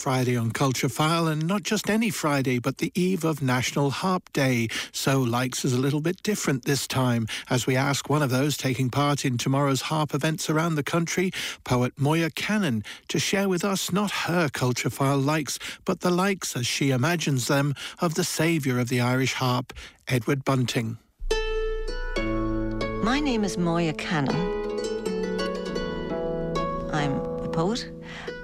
Friday on Culture File, and not just any Friday, but the eve of National Harp Day. So Likes is a little bit different this time, as we ask one of those taking part in tomorrow's harp events around the country, poet Moya Cannon, to share with us not her Culture File likes, but the likes, as she imagines them, of the saviour of the Irish harp, Edward Bunting. My name is Moya Cannon. I'm poet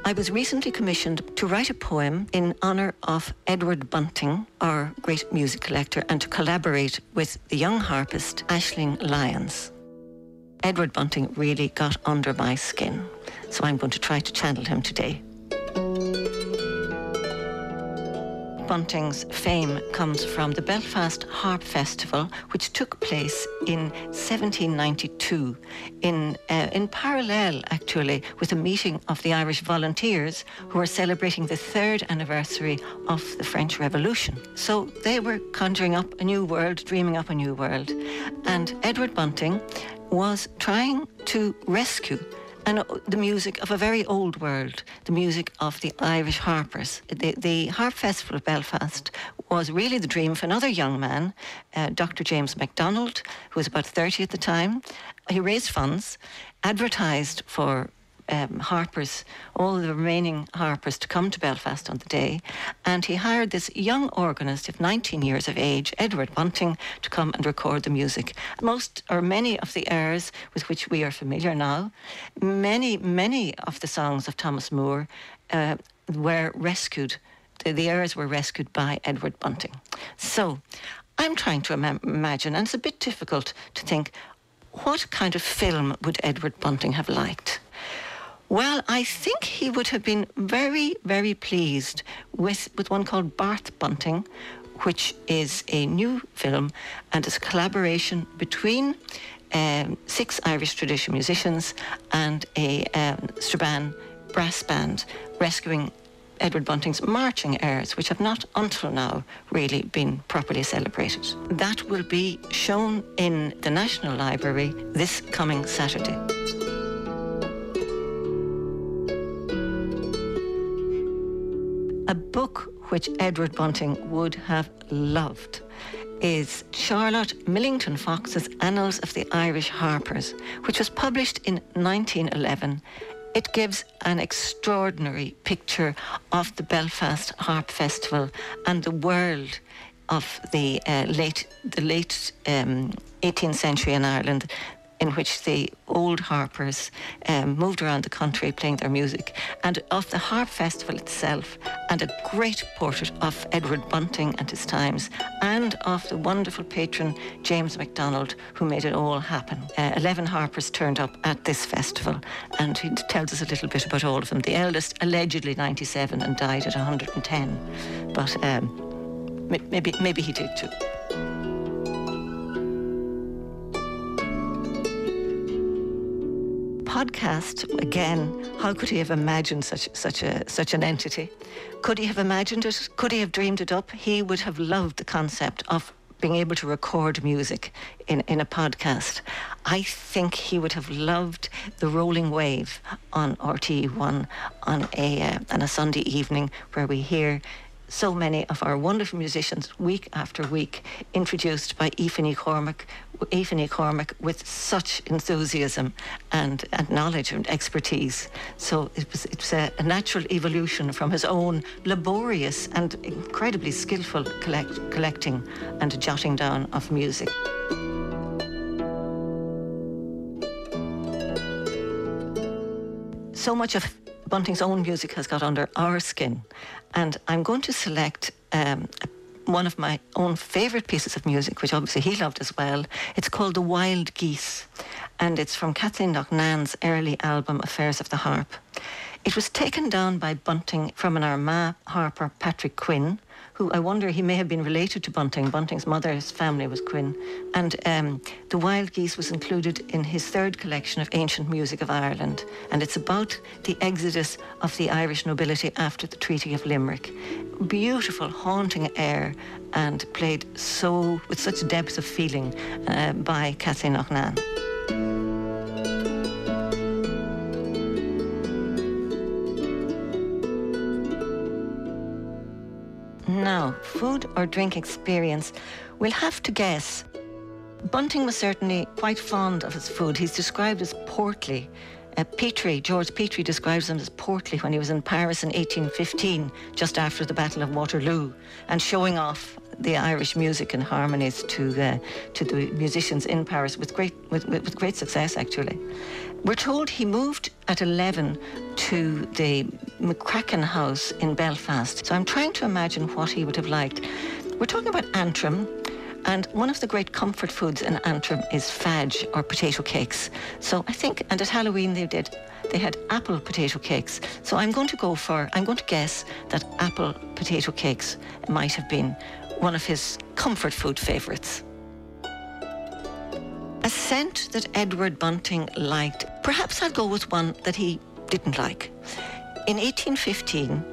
I was recently commissioned to write a poem in honour of Edward Bunting, our great music collector, and to collaborate with the young harpist Aisling Lyons. Edward Bunting really got under my skin, so I'm going to try to channel him today. Bunting's fame comes from the Belfast Harp Festival, which took place in 1792, in, uh, in parallel, actually, with a meeting of the Irish volunteers who were celebrating the third anniversary of the French Revolution. So they were conjuring up a new world, dreaming up a new world. And Edward Bunting was trying to rescue and the music of a very old world, the music of the Irish harpers. The, the Harp Festival of Belfast was really the dream for another young man, uh, Dr. James McDonnell, who was about 30 at the time. He raised funds, advertised for um, harpers, all the remaining harpers, to come to Belfast on the day. And he hired this young organist of 19 years of age, Edward Bunting, to come and record the music. Most or many of the airs with which we are familiar now, many, many of the songs of Thomas Moore uh, were rescued. The, the airs were rescued by Edward Bunting. So I'm trying to Im- imagine, and it's a bit difficult to think, what kind of film would Edward Bunting have liked? Well, I think he would have been very, very pleased with, with one called Barth Bunting, which is a new film and it's a collaboration between um, six Irish tradition musicians and a um, Strabane brass band rescuing Edward Bunting's marching airs, which have not until now really been properly celebrated. That will be shown in the National Library this coming Saturday. A book which Edward Bunting would have loved is Charlotte Milligan Fox's Annals of the Irish Harpers, which was published in 1911. It gives an extraordinary picture of the Belfast Harp Festival and the world of the uh, late the late um, 18th century in Ireland in which the old harpers um, moved around the country playing their music, and of the Harp Festival itself, and a great portrait of Edward Bunting and his times, and of the wonderful patron James McDonnell, who made it all happen. Uh, Eleven harpers turned up at this festival, and he tells us a little bit about all of them. The eldest, allegedly 97, and died at 110, but um, maybe, maybe he did too. Podcast again how could he have imagined such such a such an entity? Could he have imagined it? Could he have dreamed it up? He would have loved the concept of being able to record music in, in a podcast. I think he would have loved the rolling wave on RTE1 on a, uh, on a Sunday evening where we hear so many of our wonderful musicians week after week introduced by Aoife Nic Cormaic, Ethan Cormac with such enthusiasm and, and knowledge and expertise. So it was, it was a, a natural evolution from his own laborious and incredibly skillful collect, collecting and jotting down of music. So much of Bunting's own music has got under our skin. And I'm going to select um, one of my own favourite pieces of music, which obviously he loved as well. It's called The Wild Geese, and it's from Kathleen Loughnane's early album, Affairs of the Harp. It was taken down by Bunting from an Armagh harper, Patrick Quinn, who I wonder he may have been related to Bunting. Bunting's mother's family was Quinn. And um, The Wild Geese was included in his third collection of ancient music of Ireland. And it's about the exodus of the Irish nobility after the Treaty of Limerick. Beautiful, haunting air and played so with such depth of feeling uh, by Kathleen Loughnane. Now, food or drink experience, we'll have to guess. Bunting was certainly quite fond of his food. He's described as portly. Uh, Petrie, George Petrie describes him as portly when he was in Paris in 1815, just after the Battle of Waterloo, and showing off the Irish music and harmonies to uh, to the musicians in Paris with great with, with great success actually. We're told he moved at 11 to the McCracken House in Belfast. So I'm trying to imagine what he would have liked. We're talking about Antrim, and one of the great comfort foods in Antrim is fadge or potato cakes. So I think, and at Halloween they did, they had apple potato cakes. So I'm going to go for, I'm going to guess that apple potato cakes might have been one of his comfort food favourites. A scent that Edward Bunting liked, perhaps I'll go with one that he didn't like. In 1815,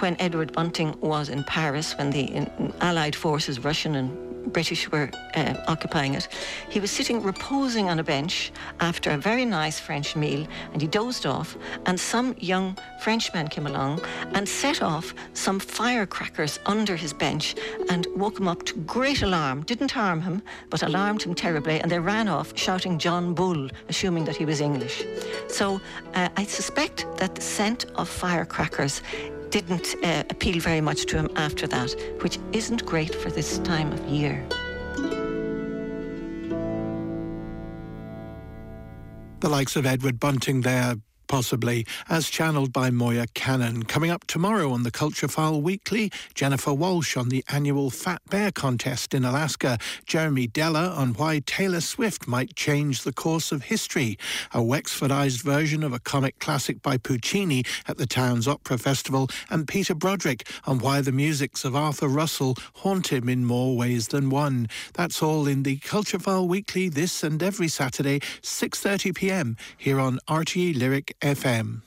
when Edward Bunting was in Paris, when the Allied forces, Russian and British were uh, occupying it. He was sitting reposing on a bench after a very nice French meal and he dozed off and some young Frenchman came along and set off some firecrackers under his bench and woke him up to great alarm. Didn't harm him, but alarmed him terribly and they ran off shouting John Bull, assuming that he was English. So uh, I suspect that the scent of firecrackers didn't uh, appeal very much to him after that, which isn't great for this time of year. The likes of Edward Bunting there possibly, as channeled by Moya Cannon. Coming up tomorrow on the Culture File Weekly, Jennifer Walsh on the annual Fat Bear contest in Alaska, Jeremy Deller on why Taylor Swift might change the course of history, a Wexfordized version of a comic classic by Puccini at the town's opera festival, and Peter Broderick on why the musics of Arthur Russell haunt him in more ways than one. That's all in the Culture File Weekly this and every Saturday, 6.30pm, here on RTE Lyric FM.